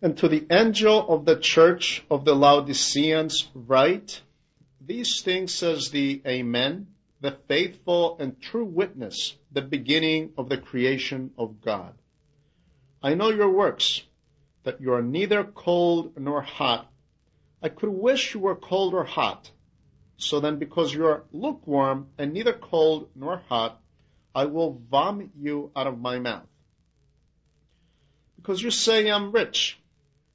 And to the angel of the church of the Laodiceans write, These things says the Amen, the faithful and true witness, the beginning of the creation of God. I know your works, that you are neither cold nor hot. I could wish you were cold or hot. So then, because you are lukewarm and neither cold nor hot, I will vomit you out of my mouth. Because you say I'm rich,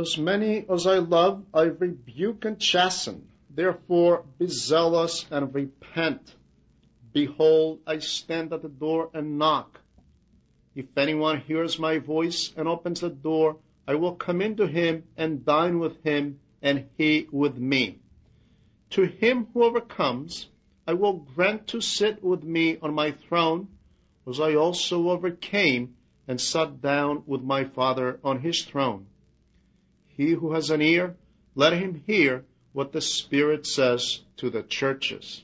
As many as I love, I rebuke and chasten. Therefore, be zealous and repent. Behold, I stand at the door and knock. If anyone hears my voice and opens the door, I will come into him and dine with him, and he with me. To him who overcomes, I will grant to sit with me on my throne, as I also overcame and sat down with my Father on his throne. He who has an ear, let him hear what the Spirit says to the churches.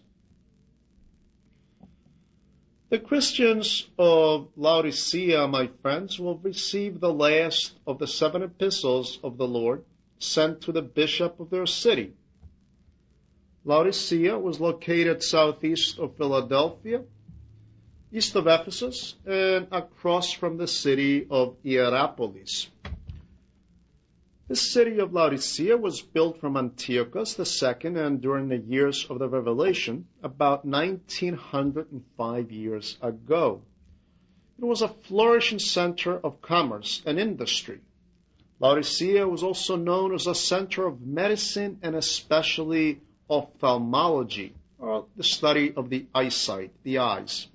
The Christians of Laodicea, my friends, will receive the last of the seven epistles of the Lord sent to the bishop of their city. Laodicea was located southeast of Philadelphia, east of Ephesus, and across from the city of Hierapolis. The city of Laodicea was built from Antiochus II and during the years of the Revelation, about 1905 years ago. It was a flourishing center of commerce and industry. Laodicea was also known as a center of medicine and especially ophthalmology, or the study of the eyesight, the eyes.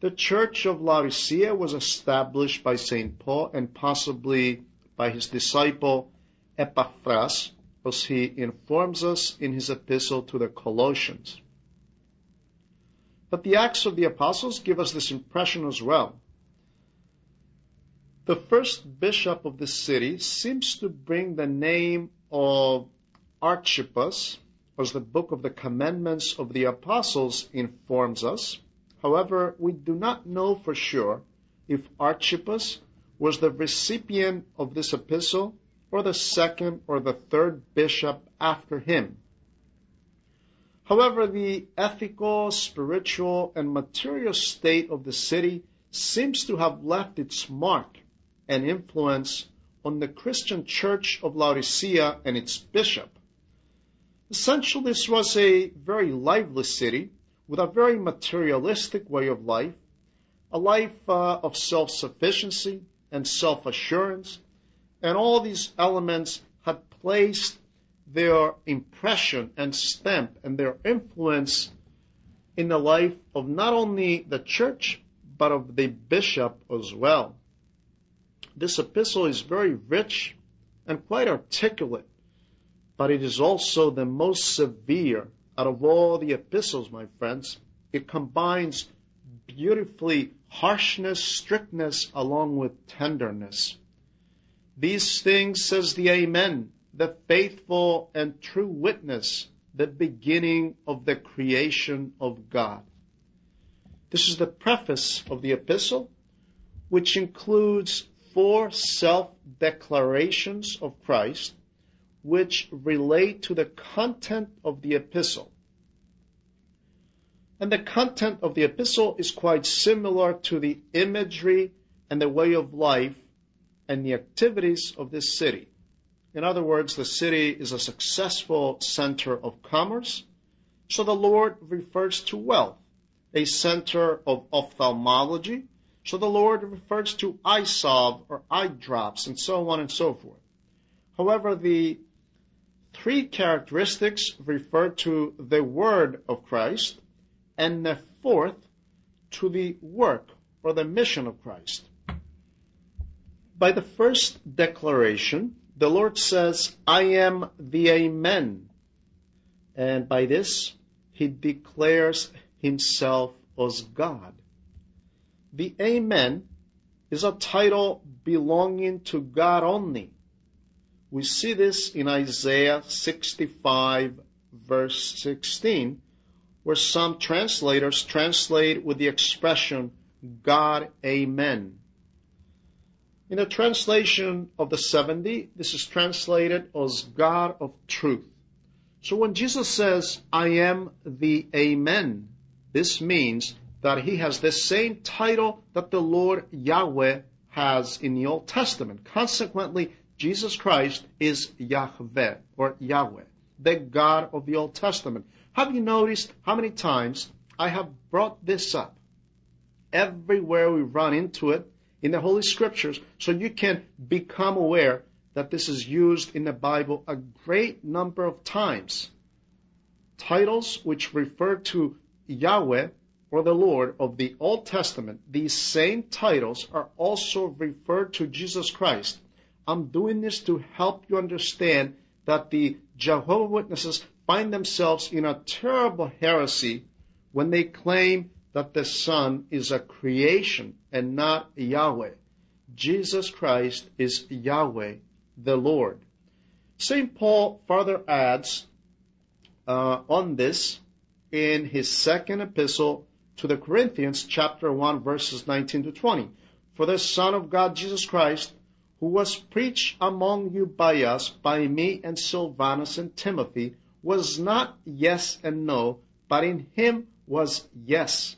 The church of Laodicea was established by St. Paul and possibly by his disciple Epaphras, as he informs us in his epistle to the Colossians. But the Acts of the Apostles give us this impression as well. The first bishop of the city seems to bring the name of Archippus, as the book of the commandments of the apostles informs us. However, we do not know for sure if Archippus was the recipient of this epistle or the second or the third bishop after him. However, the ethical, spiritual, and material state of the city seems to have left its mark and influence on the Christian church of Laodicea and its bishop. Essentially, this was a very lively city with a very materialistic way of life, a life uh, of self sufficiency and self assurance, and all these elements had placed their impression and stamp and their influence in the life of not only the church, but of the bishop as well. This epistle is very rich and quite articulate, but it is also the most severe out of all the epistles, my friends. It combines beautifully harshness, strictness, along with tenderness. These things says the Amen, the faithful and true witness, the beginning of the creation of God. This is the preface of the epistle, which includes four self declarations of Christ, which relate to the content of the epistle. And the content of the epistle is quite similar to the imagery and the way of life and the activities of this city. In other words, the city is a successful center of commerce, so the Lord refers to wealth, a center of ophthalmology, so the Lord refers to eye salve or eye drops, and so on and so forth. However, the three characteristics refer to the word of Christ, and the fourth to the work or the mission of Christ. By the first declaration, the Lord says, I am the Amen. And by this, he declares himself as God. The Amen is a title belonging to God only. We see this in Isaiah 65 verse 16, where some translators translate with the expression God Amen. In the translation of the 70, this is translated as God of truth. So when Jesus says, I am the Amen, this means that he has the same title that the Lord Yahweh has in the Old Testament. Consequently, Jesus Christ is Yahweh or Yahweh, the God of the Old Testament. Have you noticed how many times I have brought this up? Everywhere we run into it in the Holy Scriptures, so you can become aware that this is used in the Bible a great number of times. Titles which refer to Yahweh or the Lord of the Old Testament, these same titles are also referred to Jesus Christ. I'm doing this to help you understand that the Jehovah Witnesses find themselves in a terrible heresy when they claim that the Son is a creation and not Yahweh. Jesus Christ is Yahweh, the Lord. St. Paul further adds uh, on this in his second epistle to the Corinthians, chapter 1, verses 19 to 20. For the Son of God, Jesus Christ, who was preached among you by us, by me and Silvanus and Timothy, was not yes and no, but in him was yes.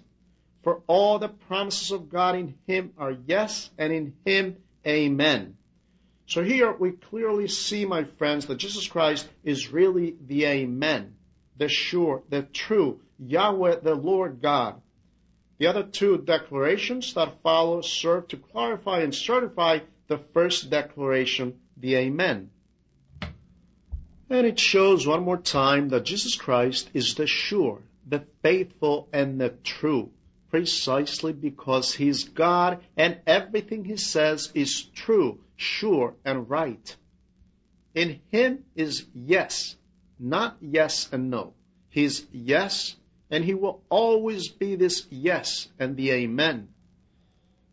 For all the promises of God in him are yes, and in him amen. So here we clearly see, my friends, that Jesus Christ is really the amen, the sure, the true, Yahweh, the Lord God. The other two declarations that follow serve to clarify and certify the first declaration, the Amen. And it shows one more time that Jesus Christ is the sure, the faithful, and the true, precisely because He's God and everything He says is true, sure, and right. In Him is yes, not yes and no. He's yes and he will always be this yes and the amen.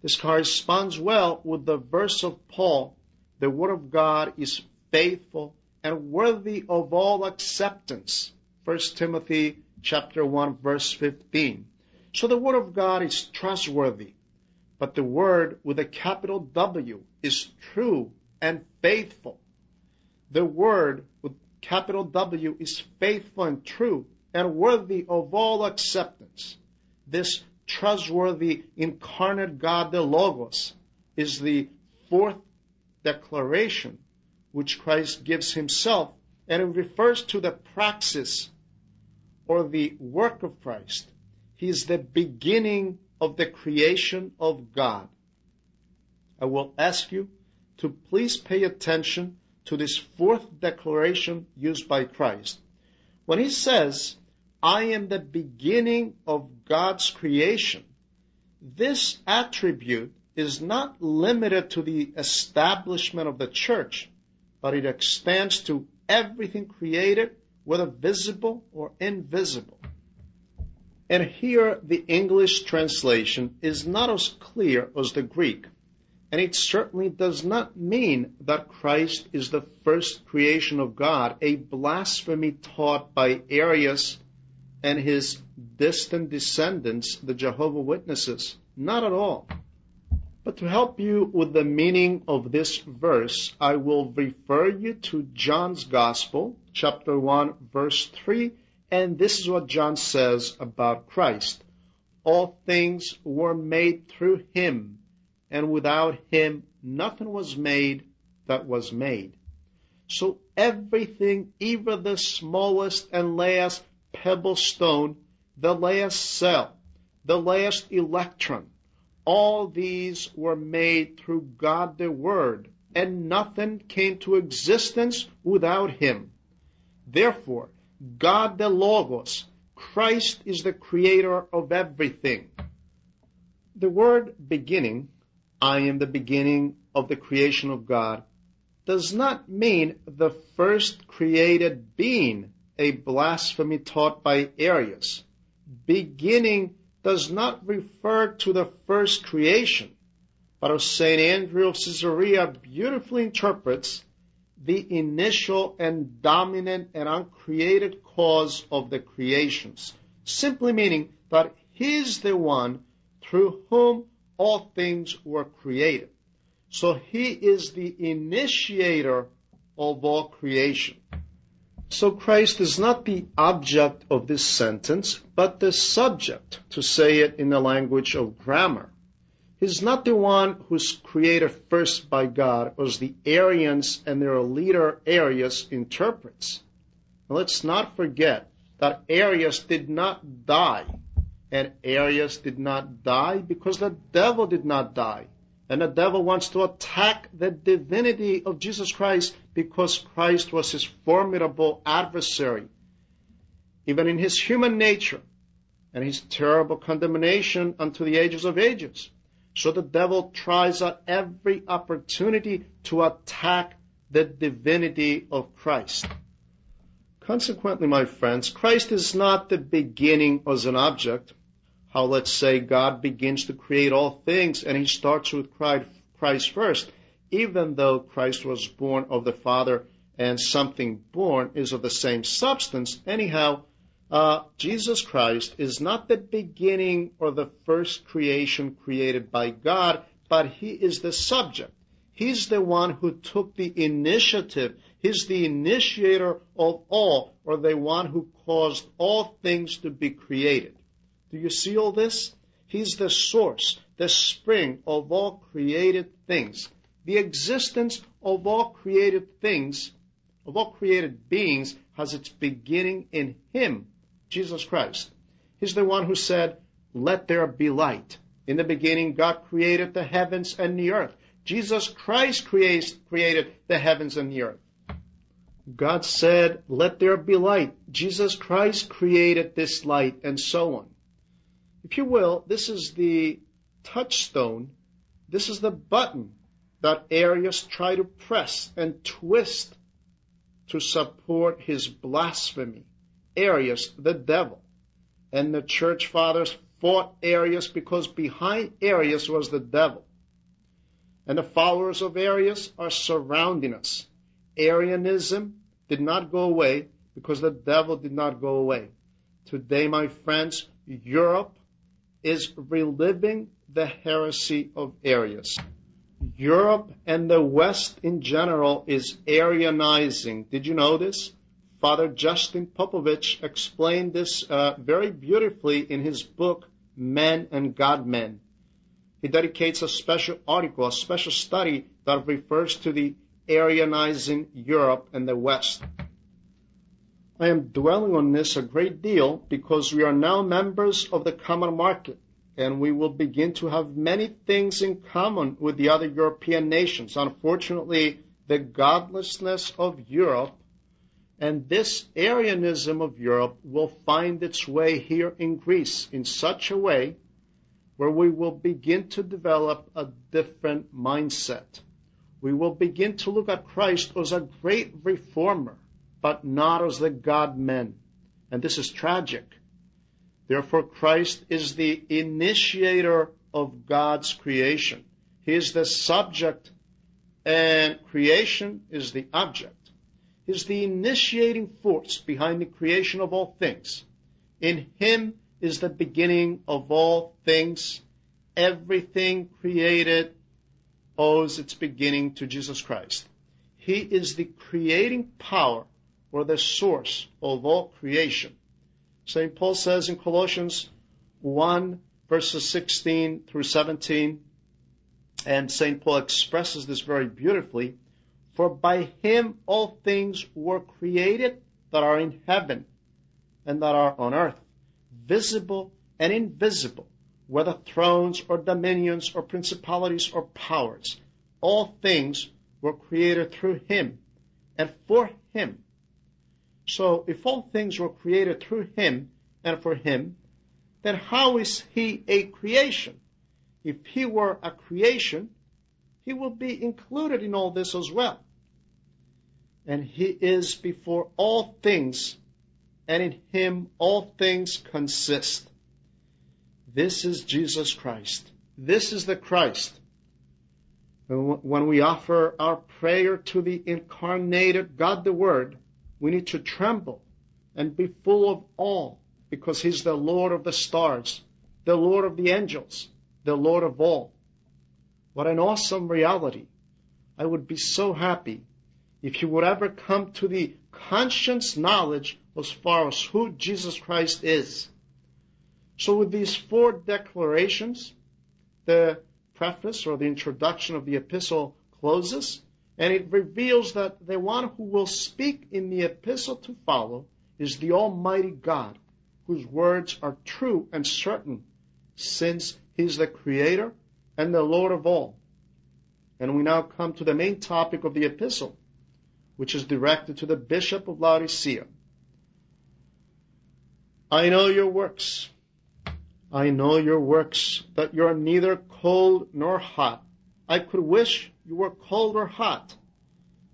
This corresponds well with the verse of Paul, the word of God is faithful and worthy of all acceptance. 1 Timothy chapter 1 verse 15. So the word of God is trustworthy, but the word with a capital W is true and faithful. The word with capital W is faithful and true and worthy of all acceptance. This trustworthy incarnate God, the Logos, is the fourth declaration which Christ gives himself, and it refers to the praxis or the work of Christ. He is the beginning of the creation of God. I will ask you to please pay attention to this fourth declaration used by Christ. When he says, I am the beginning of God's creation, this attribute is not limited to the establishment of the church, but it extends to everything created, whether visible or invisible. And here the English translation is not as clear as the Greek, and it certainly does not mean that Christ is the first creation of God, a blasphemy taught by Arius and his distant descendants, the Jehovah Witnesses. Not at all. But to help you with the meaning of this verse, I will refer you to John's Gospel, chapter 1, verse 3, and this is what John says about Christ. All things were made through him, and without him nothing was made that was made. So everything, even the smallest and last pebble stone, the last cell, the last electron. All these were made through God the Word, and nothing came to existence without Him. Therefore, God the Logos, Christ is the creator of everything. The word beginning, I am the beginning of the creation of God does not mean the first created being, a blasphemy taught by Arius. Beginning does not refer to the first creation, but as St. Andrew of Caesarea beautifully interprets, the initial and dominant and uncreated cause of the creations, simply meaning that He's the one through whom all things were created. So He is the initiator of all creation. So Christ is not the object of this sentence, but the subject, to say it in the language of grammar. He's not the one who's created first by God, as the Arians and their leader Arius interprets. Let's not forget that Arius did not die, and Arius did not die because the devil did not die. And the devil wants to attack the divinity of Jesus Christ because Christ was his formidable adversary. Even in his human nature and his terrible condemnation unto the ages of ages. So the devil tries at every opportunity to attack the divinity of Christ. Consequently, my friends, Christ is not the beginning as an object. How, let's say, God begins to create all things and he starts with Christ first, even though Christ was born of the Father and something born is of the same substance. Anyhow, uh, Jesus Christ is not the beginning or the first creation created by God, but He is the subject. He's the one who took the initiative. He's the initiator of all, or the one who caused all things to be created. Do you see all this? He's the source, the spring of all created things. The existence of all created things, of all created beings, has its beginning in Him, Jesus Christ. He's the one who said, Let there be light. In the beginning, God created the heavens and the earth. Jesus Christ creates, created the heavens and the earth. God said, Let there be light. Jesus Christ created this light, and so on. If you will, this is the touchstone, this is the button that Arius tried to press and twist to support his blasphemy. Arius, the devil. And the church fathers fought Arius because behind Arius was the devil. And the followers of Arius are surrounding us. Arianism did not go away because the devil did not go away. Today, my friends, Europe is reliving the heresy of Arius. Europe and the West in general is Arianizing. Did you know this? Father Justin Popovich explained this uh, very beautifully in his book, Men and God Men. He dedicates a special article, a special study that refers to the Arianizing Europe and the West. I am dwelling on this a great deal because we are now members of the common market and we will begin to have many things in common with the other European nations. Unfortunately, the godlessness of Europe and this Arianism of Europe will find its way here in Greece in such a way where we will begin to develop a different mindset. We will begin to look at Christ as a great reformer, but not as the God man. And this is tragic. Therefore, Christ is the initiator of God's creation. He is the subject, and creation is the object is the initiating force behind the creation of all things. In Him is the beginning of all things. Everything created owes its beginning to Jesus Christ. He is the creating power or the source of all creation. St. Paul says in Colossians 1 verses 16 through 17, and St. Paul expresses this very beautifully, for by him all things were created that are in heaven and that are on earth, visible and invisible, whether thrones or dominions or principalities or powers. All things were created through him and for him. So if all things were created through him and for him, then how is he a creation? If he were a creation, he will be included in all this as well. And he is before all things, and in him all things consist. This is Jesus Christ. This is the Christ. When we offer our prayer to the incarnated God the Word, we need to tremble and be full of awe because He's the Lord of the stars, the Lord of the angels, the Lord of all. What an awesome reality. I would be so happy if you would ever come to the conscience knowledge as far as who Jesus Christ is. So with these four declarations, the preface or the introduction of the epistle closes, and it reveals that the one who will speak in the epistle to follow is the Almighty God, whose words are true and certain, since He is the Creator and the Lord of all. And we now come to the main topic of the epistle, which is directed to the Bishop of Laodicea. I know your works. I know your works, that you are neither cold nor hot. I could wish you were cold or hot.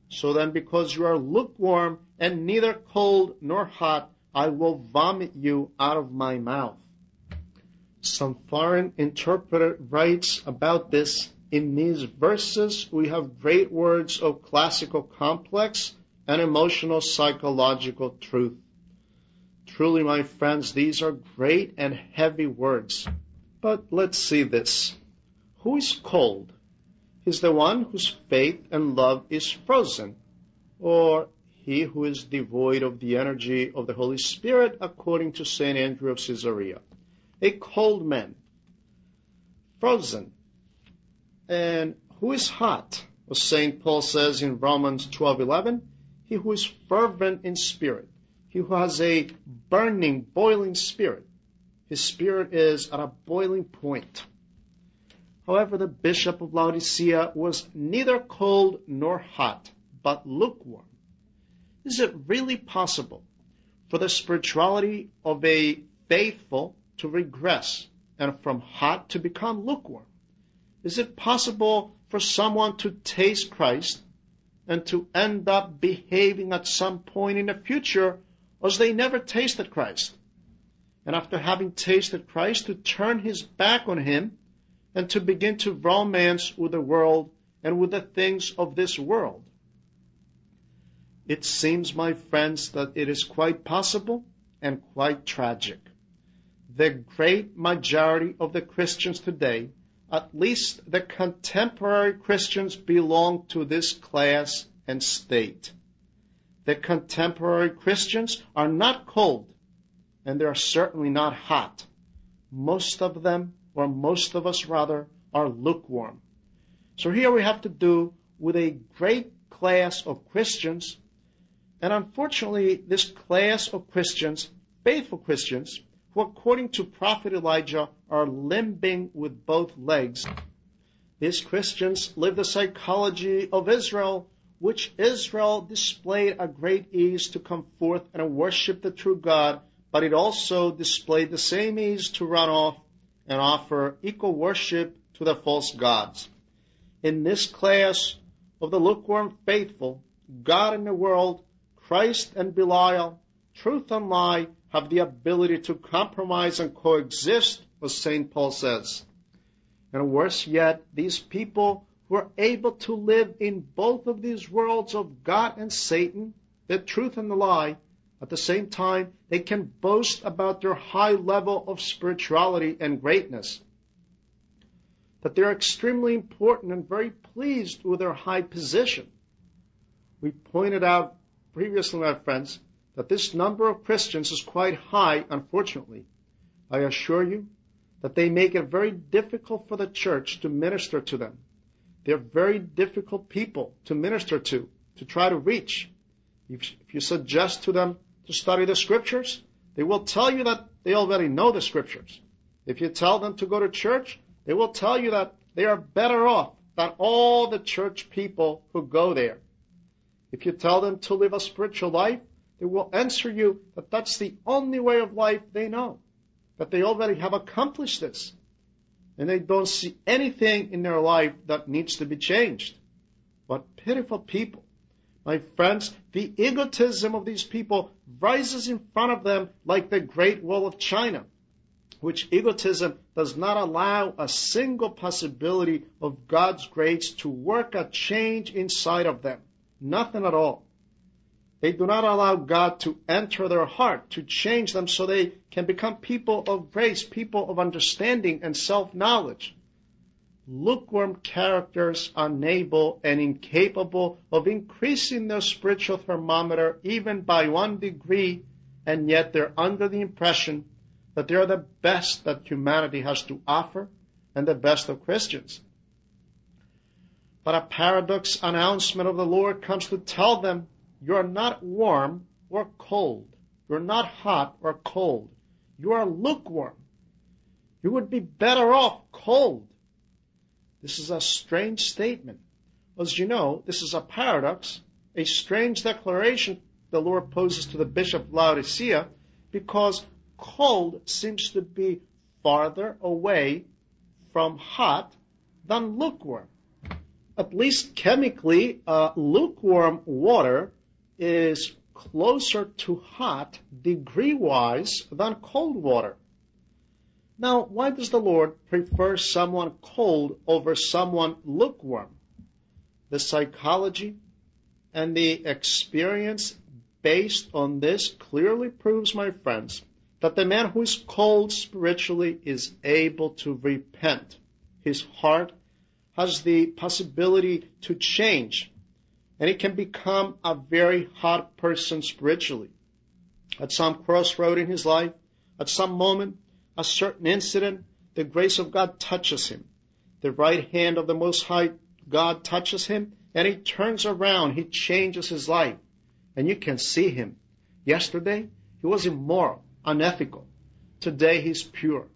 So then, because you are lukewarm and neither cold nor hot, I will vomit you out of my mouth. Some foreign interpreter writes about this. In these verses, we have great words of classical complex and emotional psychological truth. Truly, my friends, these are great and heavy words. But let's see this. Who is cold? He's the one whose faith and love is frozen, or he who is devoid of the energy of the Holy Spirit, according to St. Andrew of Caesarea. A cold man, frozen. And who is hot? As St. Paul says in Romans 12:11, he who is fervent in spirit, he who has a burning, boiling spirit. His spirit is at a boiling point. However, the bishop of Laodicea was neither cold nor hot, but lukewarm. Is it really possible for the spirituality of a faithful to regress and from hot to become lukewarm? Is it possible for someone to taste Christ and to end up behaving at some point in the future as they never tasted Christ? And after having tasted Christ, to turn his back on him and to begin to romance with the world and with the things of this world? It seems, my friends, that it is quite possible and quite tragic. The great majority of the Christians today, at least the contemporary Christians, belong to this class and state. The contemporary Christians are not cold, and they are certainly not hot. Most of them, or most of us rather, are lukewarm. So here we have to do with a great class of Christians and unfortunately, this class of Christians, faithful Christians, who according to Prophet Elijah are limping with both legs, these Christians live the psychology of Israel, which Israel displayed a great ease to come forth and worship the true God, but it also displayed the same ease to run off and offer equal worship to the false gods. In this class of the lukewarm faithful, God and the world Christ and Belial, truth and lie, have the ability to compromise and coexist, as St. Paul says. And worse yet, these people who are able to live in both of these worlds of God and Satan, the truth and the lie, at the same time, they can boast about their high level of spirituality and greatness. That they're extremely important and very pleased with their high position. We pointed out previously, my friends, that this number of Christians is quite high, unfortunately. I assure you that they make it very difficult for the church to minister to them. They're very difficult people to minister to, to try to reach. If, you suggest to them to study the scriptures, they will tell you that they already know the scriptures. If you tell them to go to church, they will tell you that they are better off than all the church people who go there. If you tell them to live a spiritual life, they will answer you that that's the only way of life they know, that they already have accomplished this. and they don't see anything in their life that needs to be changed. But pitiful people. My friends, the egotism of these people rises in front of them like the Great Wall of China, which egotism does not allow a single possibility of God's grace to work a change inside of them. Nothing at all. They do not allow God to enter their heart, to change them so they can become people of grace, people of understanding and self-knowledge. Lukewarm characters are unable and incapable of increasing their spiritual thermometer even by one degree, and yet they're under the impression that they're the best that humanity has to offer and the best of Christians. But a paradox announcement of the Lord comes to tell them you are not warm or cold. You are not hot or cold. You are lukewarm. You would be better off cold. This is a strange statement. As you know, this is a paradox, a strange declaration the Lord poses to the bishop Laodicea because cold seems to be farther away from hot than lukewarm. At least chemically, uh, lukewarm water is closer to hot degree wise than cold water. Now, why does the Lord prefer someone cold over someone lukewarm? The psychology and the experience based on this clearly proves, my friends, that the man who is cold spiritually is able to repent. His heart has the possibility to change and he can become a very hot person spiritually. At some crossroad in his life, at some moment, a certain incident, the grace of God touches him. The right hand of the Most High God touches him, and he turns around. He changes his life. And you can see him. Yesterday, he was immoral, unethical. Today, he's pure.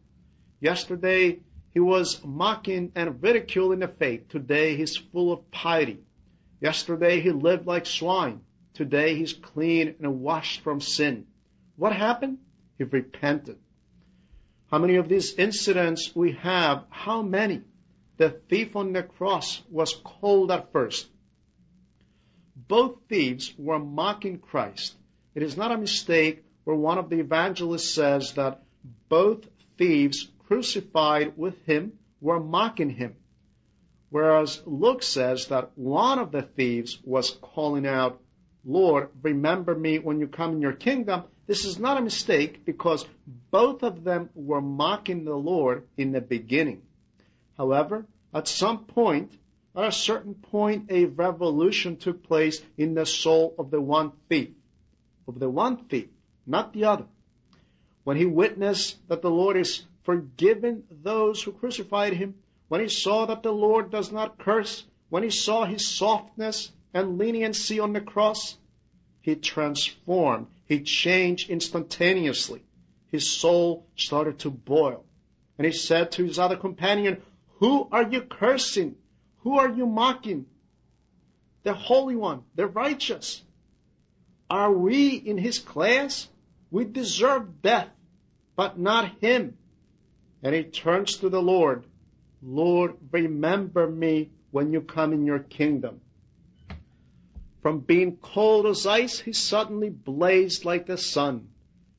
Yesterday, he was mocking and ridiculing the faith. Today, he's full of piety. Yesterday he lived like swine. Today he's clean and washed from sin. What happened? He repented. How many of these incidents we have? How many? The thief on the cross was cold at first. Both thieves were mocking Christ. It is not a mistake where one of the evangelists says that both thieves crucified with him were mocking him. Whereas Luke says that one of the thieves was calling out, Lord, remember me when you come in your kingdom. This is not a mistake because both of them were mocking the Lord in the beginning. However, at some point, at a certain point, a revolution took place in the soul of the one thief, of the one thief, not the other. When he witnessed that the Lord is forgiving those who crucified him, when he saw that the Lord does not curse, when he saw his softness and leniency on the cross, he transformed, he changed instantaneously. His soul started to boil. And he said to his other companion, Who are you cursing? Who are you mocking? The Holy One, the righteous. Are we in his class? We deserve death, but not him. And he turns to the Lord Lord, remember me when you come in your kingdom. From being cold as ice, he suddenly blazed like the sun,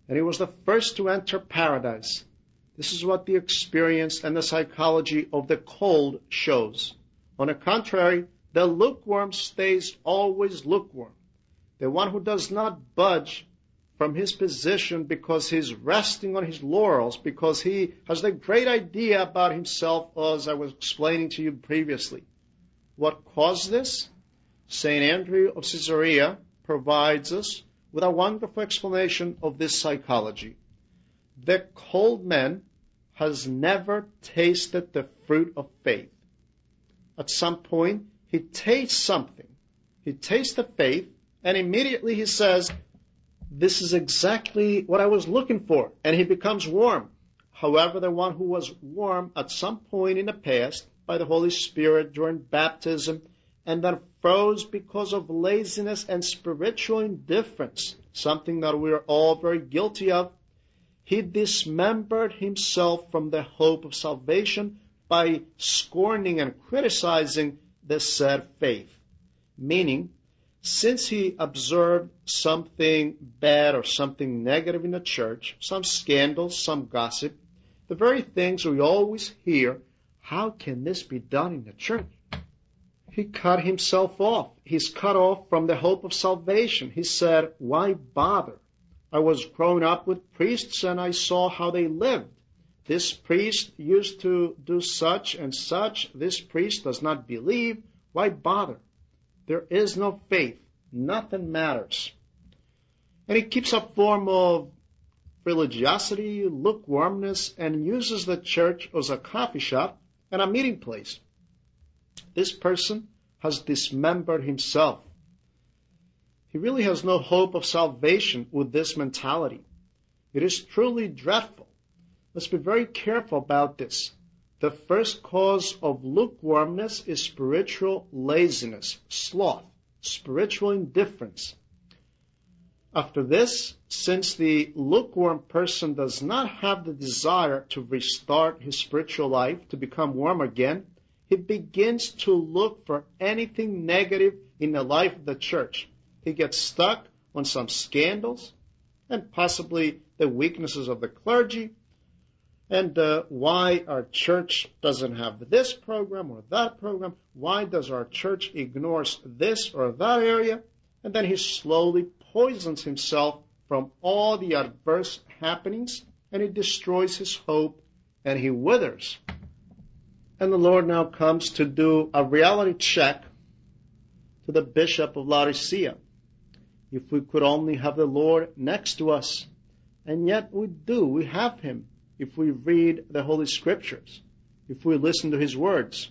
and he was the first to enter paradise. This is what the experience and the psychology of the cold shows. On the contrary, the lukewarm stays always lukewarm. The one who does not budge from his position because he's resting on his laurels, because he has the great idea about himself, as I was explaining to you previously. What caused this? St. Andrew of Caesarea provides us with a wonderful explanation of this psychology. The cold man has never tasted the fruit of faith. At some point, he tastes something. He tastes the faith, and immediately he says, this is exactly what I was looking for. And he becomes warm. However, the one who was warm at some point in the past by the Holy Spirit during baptism and then froze because of laziness and spiritual indifference, something that we are all very guilty of, he dismembered himself from the hope of salvation by scorning and criticizing the said faith. Meaning, since he observed something bad or something negative in the church, some scandal, some gossip, the very things we always hear, how can this be done in the church? He cut himself off. He's cut off from the hope of salvation. He said, why bother? I was growing up with priests and I saw how they lived. This priest used to do such and such. This priest does not believe. Why bother? There is no faith. Nothing matters. And he keeps a form of religiosity, lukewarmness, and uses the church as a coffee shop and a meeting place. This person has dismembered himself. He really has no hope of salvation with this mentality. It is truly dreadful. Let's be very careful about this. The first cause of lukewarmness is spiritual laziness, sloth, spiritual indifference. After this, since the lukewarm person does not have the desire to restart his spiritual life, to become warm again, he begins to look for anything negative in the life of the church. He gets stuck on some scandals and possibly the weaknesses of the clergy and uh, why our church doesn't have this program or that program. Why does our church ignores this or that area? And then he slowly poisons himself from all the adverse happenings and he destroys his hope and he withers. And the Lord now comes to do a reality check to the bishop of Laodicea. If we could only have the Lord next to us. And yet we do. We have him if we read the Holy Scriptures, if we listen to his words,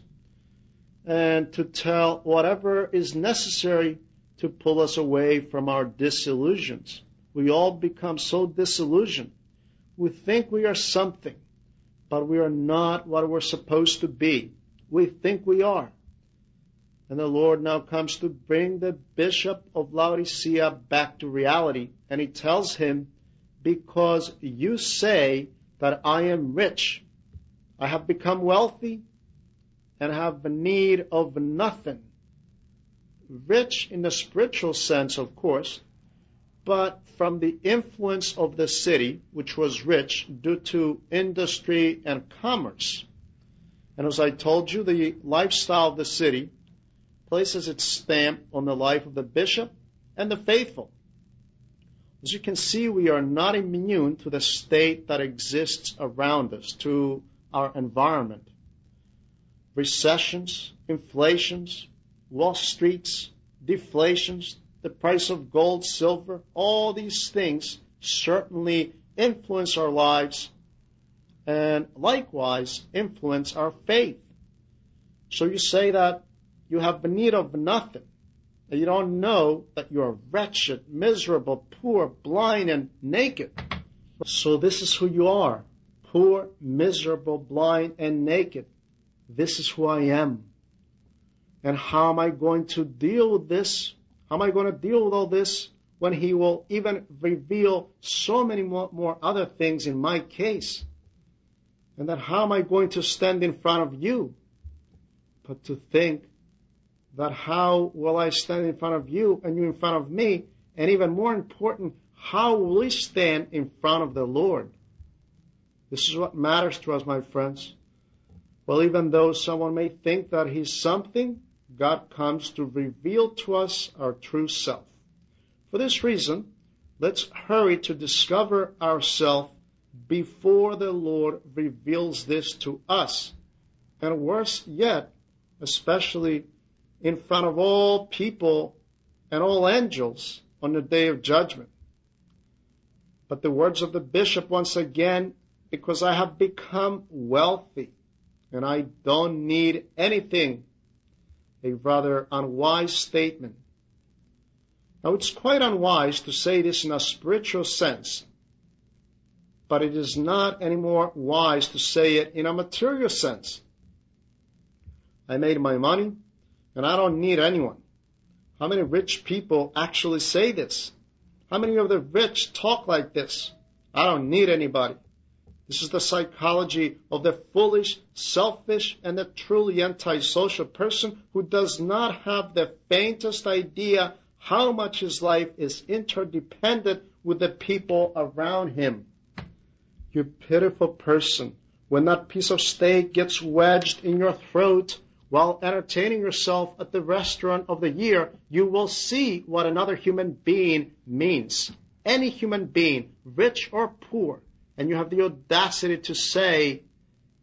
and to tell whatever is necessary to pull us away from our disillusions. We all become so disillusioned. We think we are something, but we are not what we're supposed to be. We think we are. And the Lord now comes to bring the bishop of Laodicea back to reality. And he tells him, Because you say that I am rich, I have become wealthy, and have need of nothing. Rich in the spiritual sense, of course, but from the influence of the city, which was rich due to industry and commerce. And as I told you, the lifestyle of the city places its stamp on the life of the bishop and the faithful. As you can see, we are not immune to the state that exists around us, to our environment. Recessions, inflations, Wall Streets, deflations, the price of gold, silver, all these things certainly influence our lives and likewise influence our faith. So you say that you have need of nothing. You don't know that you are wretched, miserable, poor, blind, and naked. So this is who you are. Poor, miserable, blind, and naked. This is who I am. And how am I going to deal with this? How am I going to deal with all this when he will even reveal so many more, more other things in my case? And then how am I going to stand in front of you? But to think that how will I stand in front of you and you in front of me? And even more important, how will we stand in front of the Lord? This is what matters to us, my friends. Well, even though someone may think that he's something, God comes to reveal to us our true self. For this reason, let's hurry to discover ourself before the Lord reveals this to us. And worse yet, especially in front of all people and all angels on the day of judgment. But the words of the bishop once again, because I have become wealthy and I don't need anything, a rather unwise statement. Now it's quite unwise to say this in a spiritual sense, but it is not any more wise to say it in a material sense. I made my money, and I don't need anyone. How many rich people actually say this? How many of the rich talk like this? I don't need anybody. This is the psychology of the foolish, selfish, and the truly antisocial person who does not have the faintest idea how much his life is interdependent with the people around him. You pitiful person, when that piece of steak gets wedged in your throat while entertaining yourself at the restaurant of the year, you will see what another human being means. Any human being, rich or poor, and you have the audacity to say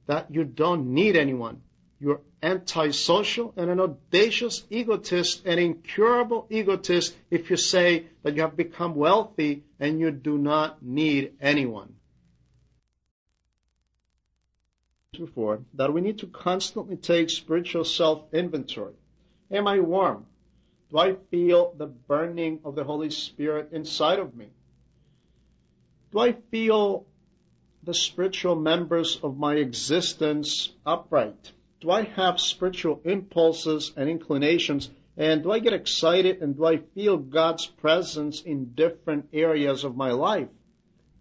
that you don't need anyone. You're antisocial and an audacious egotist, an incurable egotist if you say that you have become wealthy and you do not need anyone. Before that we need to constantly take spiritual self inventory. Am I warm? Do I feel the burning of the Holy Spirit inside of me? Do I feel the spiritual members of my existence upright? Do I have spiritual impulses and inclinations? And do I get excited and do I feel God's presence in different areas of my life?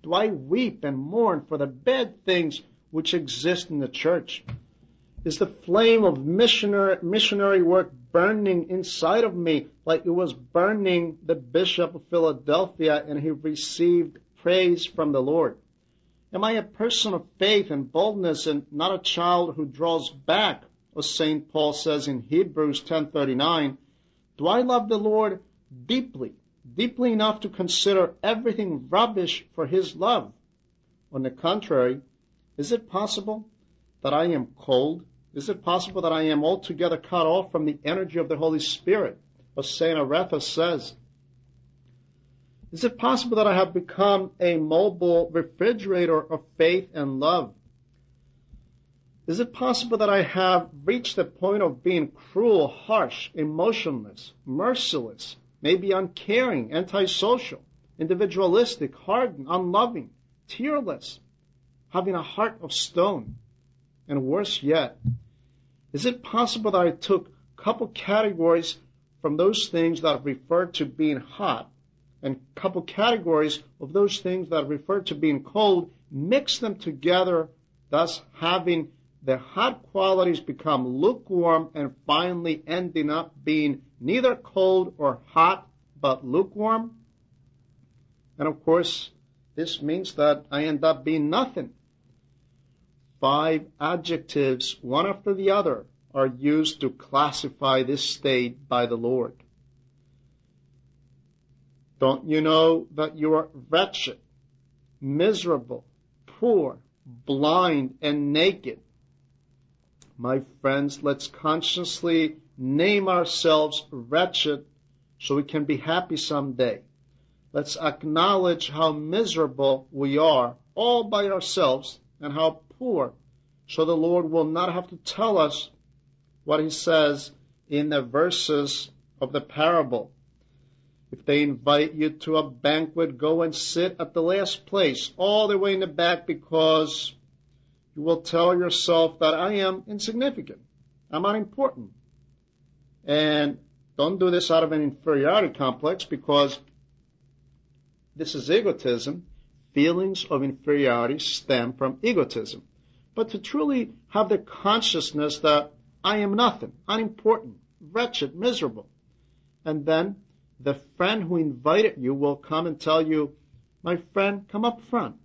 Do I weep and mourn for the bad things which exist in the church? Is the flame of missionary, missionary work burning inside of me like it was burning the Bishop of Philadelphia and he received praise from the Lord? Am I a person of faith and boldness and not a child who draws back, as St. Paul says in Hebrews 10:39? Do I love the Lord deeply, deeply enough to consider everything rubbish for his love? On the contrary, is it possible that I am cold? Is it possible that I am altogether cut off from the energy of the Holy Spirit? As St. Arethas says, is it possible that I have become a mobile refrigerator of faith and love? Is it possible that I have reached the point of being cruel, harsh, emotionless, merciless, maybe uncaring, antisocial, individualistic, hardened, unloving, tearless, having a heart of stone? And worse yet, is it possible that I took a couple categories from those things that refer to being hot and a couple categories of those things that refer to being cold, mix them together, thus having the hot qualities become lukewarm and finally ending up being neither cold or hot, but lukewarm. And of course, this means that I end up being nothing. Five adjectives, one after the other, are used to classify this state by the Lord. Don't you know that you are wretched, miserable, poor, blind, and naked? My friends, let's consciously name ourselves wretched so we can be happy someday. Let's acknowledge how miserable we are all by ourselves and how poor so the Lord will not have to tell us what he says in the verses of the parable. If they invite you to a banquet, go and sit at the last place, all the way in the back, because you will tell yourself that I am insignificant. I'm unimportant. And don't do this out of an inferiority complex because this is egotism. Feelings of inferiority stem from egotism. But to truly have the consciousness that I am nothing, unimportant, wretched, miserable, and then the friend who invited you will come and tell you, my friend, come up front.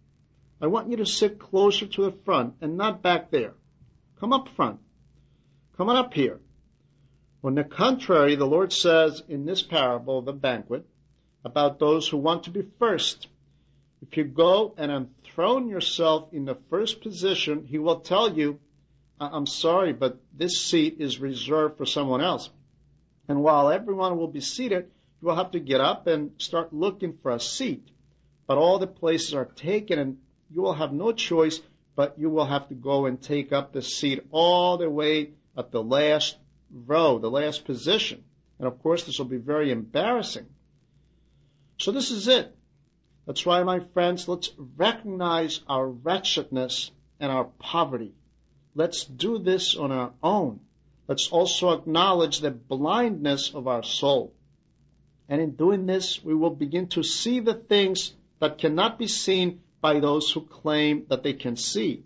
I want you to sit closer to the front and not back there. Come up front. Come on up here. On the contrary, the Lord says in this parable of the banquet about those who want to be first. If you go and enthrone yourself in the first position, He will tell you, I'm sorry, but this seat is reserved for someone else. And while everyone will be seated, you will have to get up and start looking for a seat. But all the places are taken and you will have no choice, but you will have to go and take up the seat all the way at the last row, the last position. And of course, this will be very embarrassing. So this is it. That's why, my friends, let's recognize our wretchedness and our poverty. Let's do this on our own. Let's also acknowledge the blindness of our soul. And in doing this, we will begin to see the things that cannot be seen by those who claim that they can see.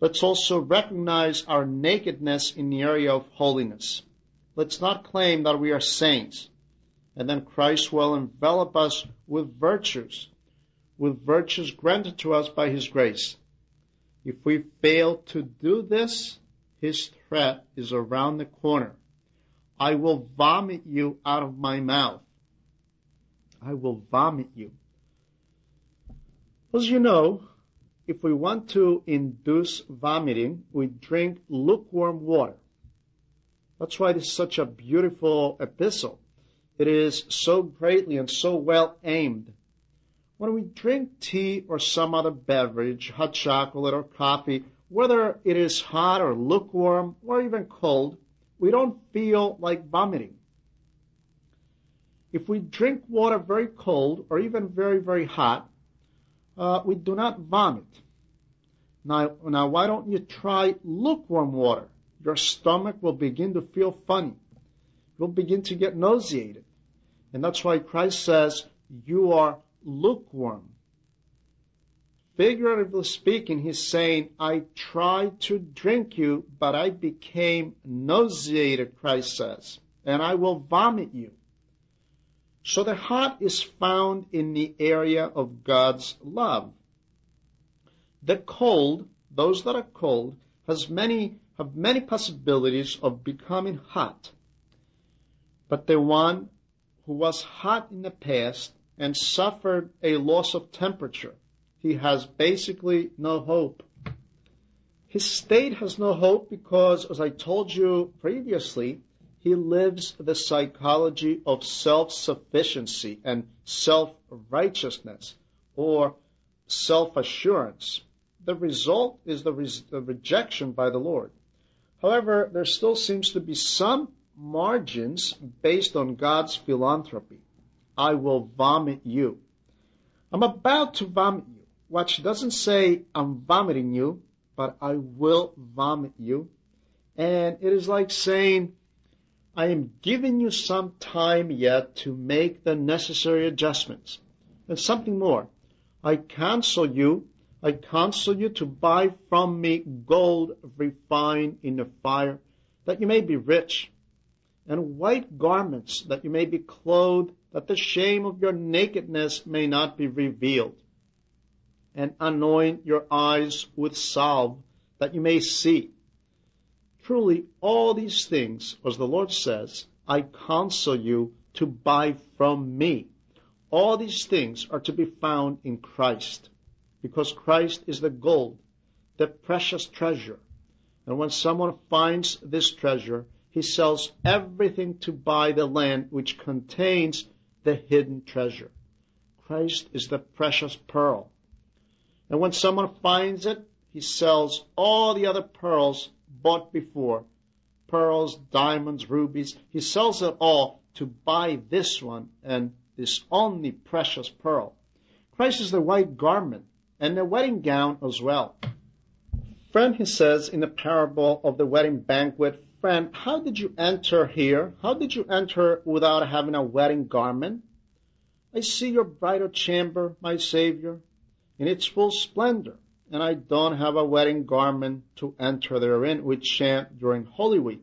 Let's also recognize our nakedness in the area of holiness. Let's not claim that we are saints, and then Christ will envelop us with virtues, with virtues granted to us by His grace. If we fail to do this, His threat is around the corner. I will vomit you out of my mouth. I will vomit you. As you know, if we want to induce vomiting, we drink lukewarm water. That's why this is such a beautiful epistle. It is so greatly and so well aimed. When we drink tea or some other beverage, hot chocolate or coffee, whether it is hot or lukewarm or even cold, we don't feel like vomiting. If we drink water very cold or even very, very hot, uh, we do not vomit. Now, now, why don't you try lukewarm water? Your stomach will begin to feel funny. You'll begin to get nauseated. And that's why Christ says, you are lukewarm. Figuratively speaking, he's saying, I tried to drink you, but I became nauseated, Christ says, and I will vomit you. So the heart is found in the area of God's love. The cold, those that are cold, has many, have many possibilities of becoming hot. But the one who was hot in the past and suffered a loss of temperature, he has basically no hope. His state has no hope because, as I told you previously, he lives the psychology of self-sufficiency and self-righteousness or self-assurance. The result is the, re- the, rejection by the Lord. However, there still seems to be some margins based on God's philanthropy. I will vomit you. I'm about to vomit you. Watch, doesn't say I'm vomiting you, but I will vomit you. And it is like saying, I am giving you some time yet to make the necessary adjustments. And something more. I counsel you, I counsel you to buy from me gold refined in the fire, that you may be rich, and white garments, that you may be clothed, that the shame of your nakedness may not be revealed. And anoint your eyes with salve, that you may see. Truly, all these things, as the Lord says, I counsel you to buy from me. All these things are to be found in Christ, because Christ is the gold, the precious treasure. And when someone finds this treasure, he sells everything to buy the land which contains the hidden treasure. Christ is the precious pearl. And when someone finds it, he sells all the other pearls bought before pearls, diamonds, rubies. He sells it all to buy this one and this only precious pearl. Christ is the white garment and the wedding gown as well. Friend, he says in the parable of the wedding banquet, friend, how did you enter here? How did you enter without having a wedding garment? I see your bridal chamber, my Savior, in its full splendor and I don't have a wedding garment to enter therein, which chant during Holy Week.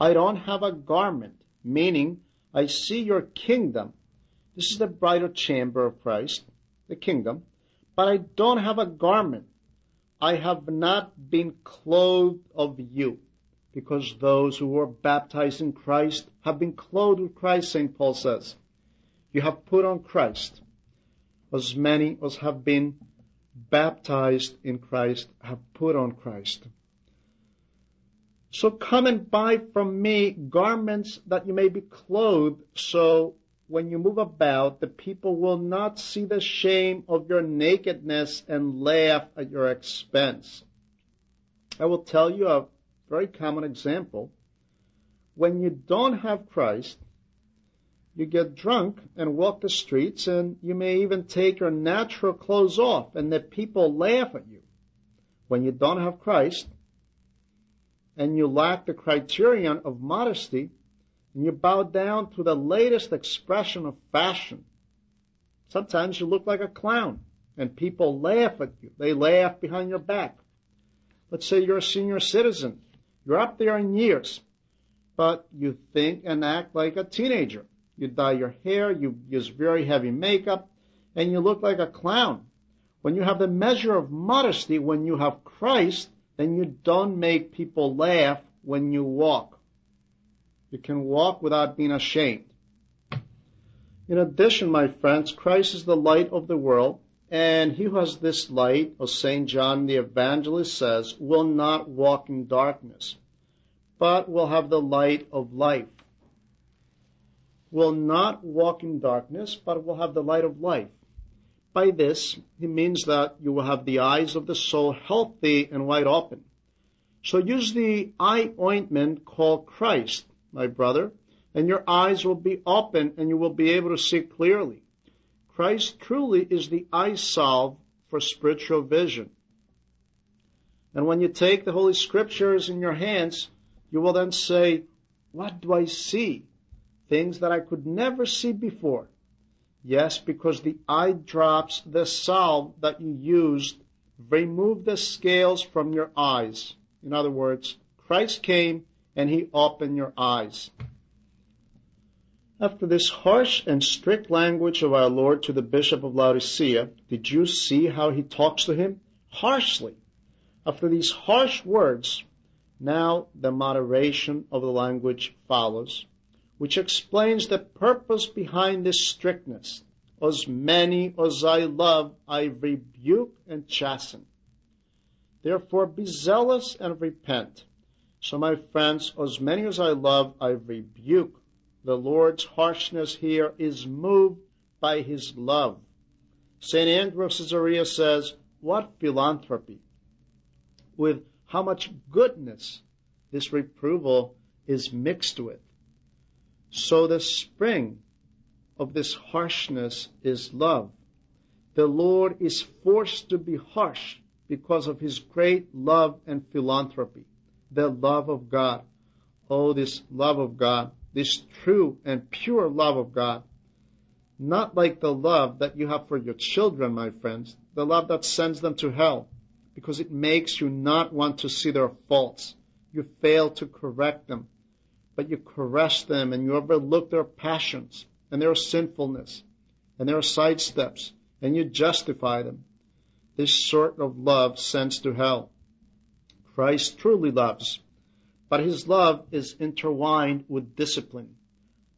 I don't have a garment, meaning I see your kingdom. This is the bridal chamber of Christ, the kingdom, but I don't have a garment. I have not been clothed of you, because those who were baptized in Christ have been clothed with Christ, St. Paul says. You have put on Christ. As many as have been baptized in Christ have put on Christ. So come and buy from me garments that you may be clothed, so when you move about, the people will not see the shame of your nakedness and laugh at your expense. I will tell you a very common example. When you don't have Christ, you get drunk and walk the streets, and you may even take your natural clothes off, and the people laugh at you. When you don't have Christ, and you lack the criterion of modesty, and you bow down to the latest expression of fashion, sometimes you look like a clown. and people laugh at you. They laugh behind your back. Let's say you're a senior citizen. You're up there in years, but you think and act like a teenager. You dye your hair, you use very heavy makeup, and you look like a clown. When you have the measure of modesty, when you have Christ, then you don't make people laugh when you walk. You can walk without being ashamed. In addition, my friends, Christ is the light of the world, and he who has this light, as St. John the Evangelist says, will not walk in darkness, but will have the light of life. Will not walk in darkness, but will have the light of life. By this, he means that you will have the eyes of the soul healthy and wide open. So use the eye ointment called Christ, my brother, and your eyes will be open and you will be able to see clearly. Christ truly is the eye salve for spiritual vision. And when you take the Holy Scriptures in your hands, you will then say, what do I see? Things that I could never see before. Yes, because the eye drops, the salve that you used, remove the scales from your eyes. In other words, Christ came and he opened your eyes. After this harsh and strict language of our Lord to the Bishop of Laodicea, did you see how he talks to him? Harshly. After these harsh words, now the moderation of the language follows which explains the purpose behind this strictness. As many as I love, I rebuke and chasten. Therefore be zealous and repent. So my friends, as many as I love, I rebuke. The Lord's harshness here is moved by his love. St. Andrew of Caesarea says, what philanthropy! With how much goodness this reproval is mixed with. So the spring of this harshness is love. The Lord is forced to be harsh because of his great love and philanthropy, the love of God. Oh, this love of God, this true and pure love of God. Not like the love that you have for your children, my friends, the love that sends them to hell, because it makes you not want to see their faults. You fail to correct them but you caress them and you overlook their passions and their sinfulness and their sidesteps and you justify them. This sort of love sends to hell. Christ truly loves, but his love is intertwined with discipline,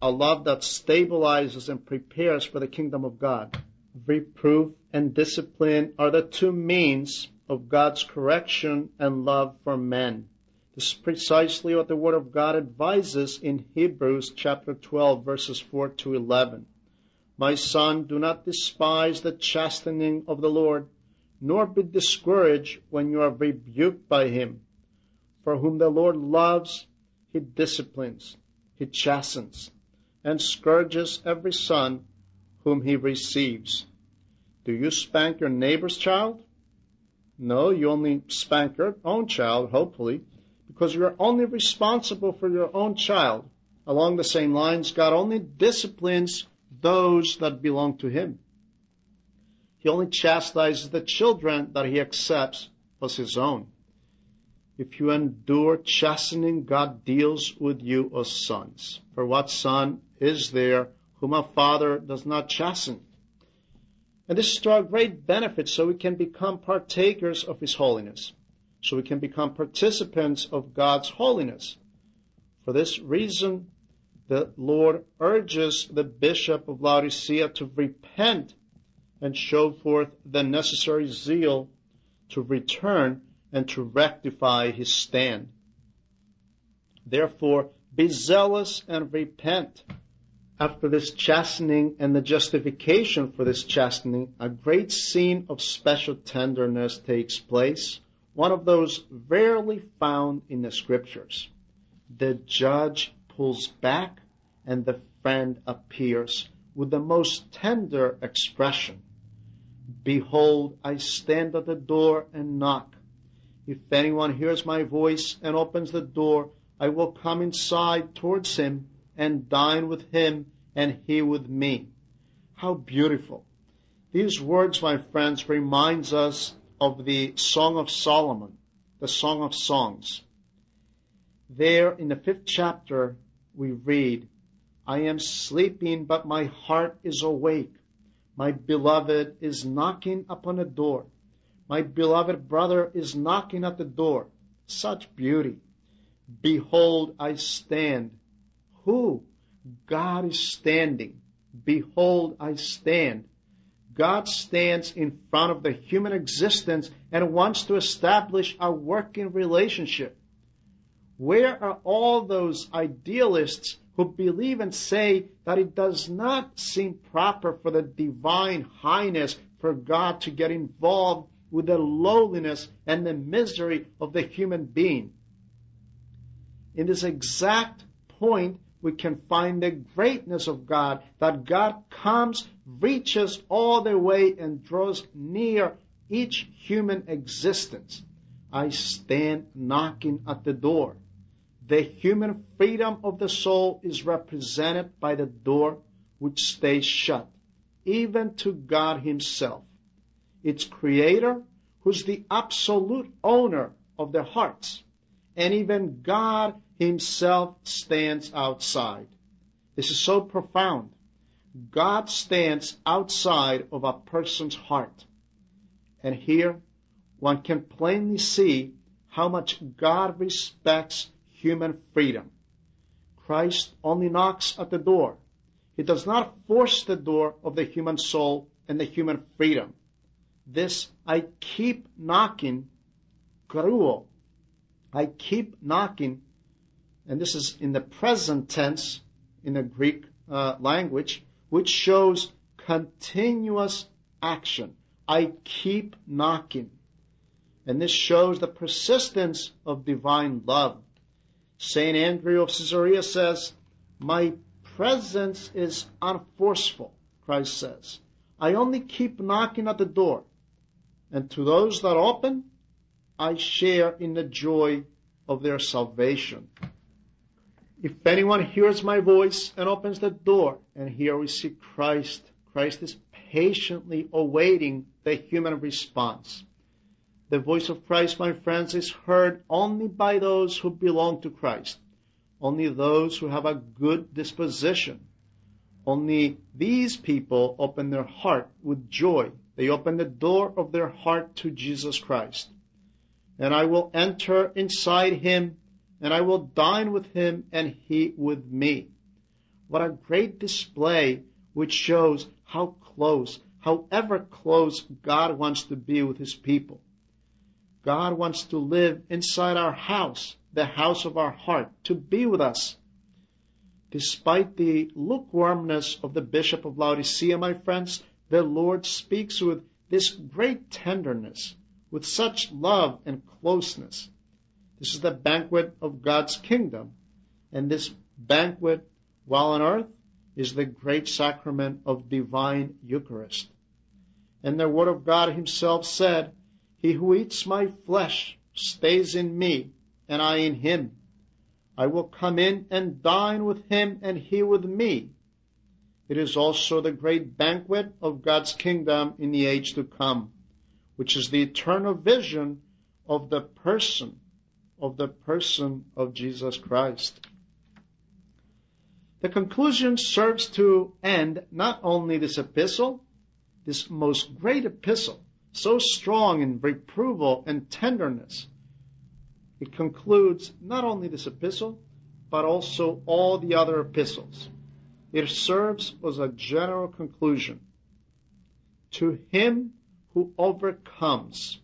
a love that stabilizes and prepares for the kingdom of God. Reproof and discipline are the two means of God's correction and love for men. This is precisely what the Word of God advises in Hebrews chapter 12 verses 4 to 11. My son, do not despise the chastening of the Lord, nor be discouraged when you are rebuked by him. For whom the Lord loves, he disciplines, he chastens, and scourges every son whom he receives. Do you spank your neighbor's child? No, you only spank your own child, hopefully because you're only responsible for your own child. Along the same lines, God only disciplines those that belong to Him. He only chastises the children that He accepts as His own. If you endure chastening, God deals with you as sons. For what son is there whom a father does not chasten? And this is to our great benefit so we can become partakers of His holiness so we can become participants of God's holiness. For this reason, the Lord urges the bishop of Laodicea to repent and show forth the necessary zeal to return and to rectify his stand. Therefore, be zealous and repent. After this chastening and the justification for this chastening, a great scene of special tenderness takes place one of those rarely found in the scriptures. The judge pulls back and the friend appears with the most tender expression. Behold, I stand at the door and knock. If anyone hears my voice and opens the door, I will come inside towards him and dine with him and he with me. How beautiful. These words, my friends, reminds us of the Song of Solomon, the Song of Songs. There in the fifth chapter, we read, I am sleeping, but my heart is awake. My beloved is knocking upon the door. My beloved brother is knocking at the door. Such beauty. Behold, I stand. Who? God is standing. Behold, I stand. God stands in front of the human existence and wants to establish a working relationship. Where are all those idealists who believe and say that it does not seem proper for the divine highness for God to get involved with the lowliness and the misery of the human being? In this exact point, we can find the greatness of God, that God comes, reaches all the way, and draws near each human existence. I stand knocking at the door. The human freedom of the soul is represented by the door which stays shut, even to God Himself, its Creator, who's the absolute owner of their hearts. And even God Himself stands outside. This is so profound. God stands outside of a person's heart. And here one can plainly see how much God respects human freedom. Christ only knocks at the door. He does not force the door of the human soul and the human freedom. This I keep knocking, kruo. I keep knocking, and this is in the present tense in the Greek uh, language, which shows continuous action. I keep knocking. And this shows the persistence of divine love. St. Andrew of Caesarea says, My presence is unforceful, Christ says. I only keep knocking at the door. And to those that open, I share in the joy of their salvation. If anyone hears my voice and opens the door, and here we see Christ, Christ is patiently awaiting the human response. The voice of Christ, my friends, is heard only by those who belong to Christ, only those who have a good disposition. Only these people open their heart with joy. They open the door of their heart to Jesus Christ. And I will enter inside him, and I will dine with him, and he with me. What a great display which shows how close, however close God wants to be with his people. God wants to live inside our house, the house of our heart, to be with us. Despite the lukewarmness of the Bishop of Laodicea, my friends, the Lord speaks with this great tenderness, with such love and closeness. This is the banquet of God's kingdom, and this banquet, while on earth, is the great sacrament of divine Eucharist. And the Word of God Himself said, he who eats my flesh stays in me, and I in him. I will come in and dine with him, and he with me. It is also the great banquet of God's kingdom in the age to come, which is the eternal vision of the person, of the person of Jesus Christ. The conclusion serves to end not only this epistle, this most great epistle, so strong in reproval and tenderness. It concludes not only this epistle, but also all the other epistles. It serves as a general conclusion. To him who overcomes,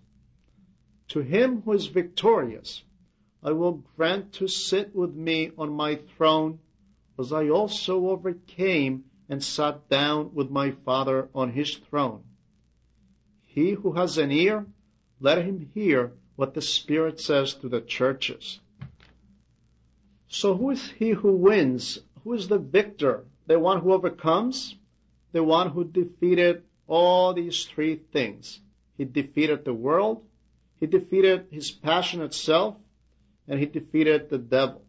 to him who is victorious, I will grant to sit with me on my throne, as I also overcame and sat down with my Father on his throne. He who has an ear, let him hear what the Spirit says to the churches. So who is he who wins? Who is the victor? The one who overcomes? The one who defeated all these three things. He defeated the world, he defeated his passionate self, and he defeated the devil.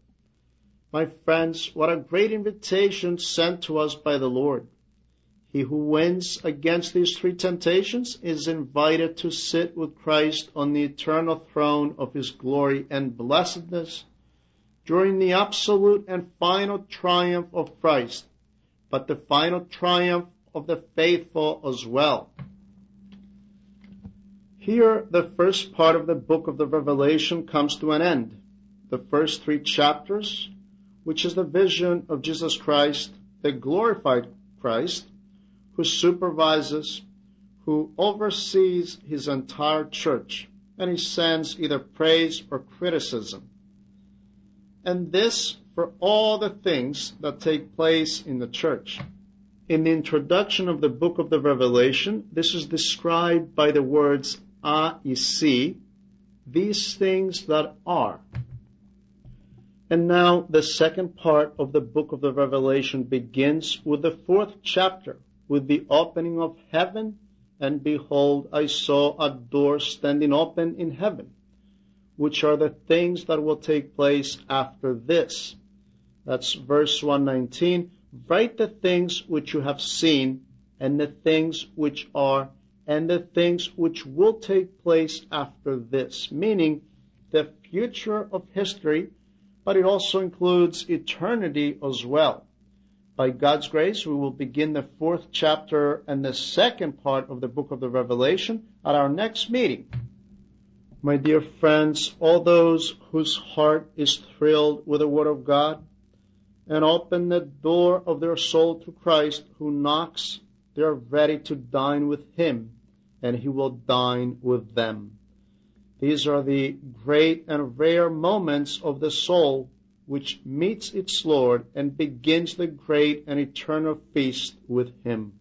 My friends, what a great invitation sent to us by the Lord. He who wins against these three temptations is invited to sit with Christ on the eternal throne of his glory and blessedness during the absolute and final triumph of Christ, but the final triumph of the faithful as well. Here, the first part of the book of the Revelation comes to an end. The first three chapters, which is the vision of Jesus Christ, the glorified Christ, who supervises, who oversees his entire church, and he sends either praise or criticism. And this for all the things that take place in the church. In the introduction of the book of the Revelation, this is described by the words ah, a y these things that are. And now the second part of the book of the Revelation begins with the fourth chapter, with the opening of heaven, and behold, I saw a door standing open in heaven, which are the things that will take place after this. That's verse 119. Write the things which you have seen, and the things which are, and the things which will take place after this, meaning the future of history, but it also includes eternity as well. By God's grace, we will begin the fourth chapter and the second part of the book of the Revelation at our next meeting. My dear friends, all those whose heart is thrilled with the Word of God, and open the door of their soul to Christ who knocks, they are ready to dine with Him, and He will dine with them. These are the great and rare moments of the soul which meets its Lord and begins the great and eternal feast with Him.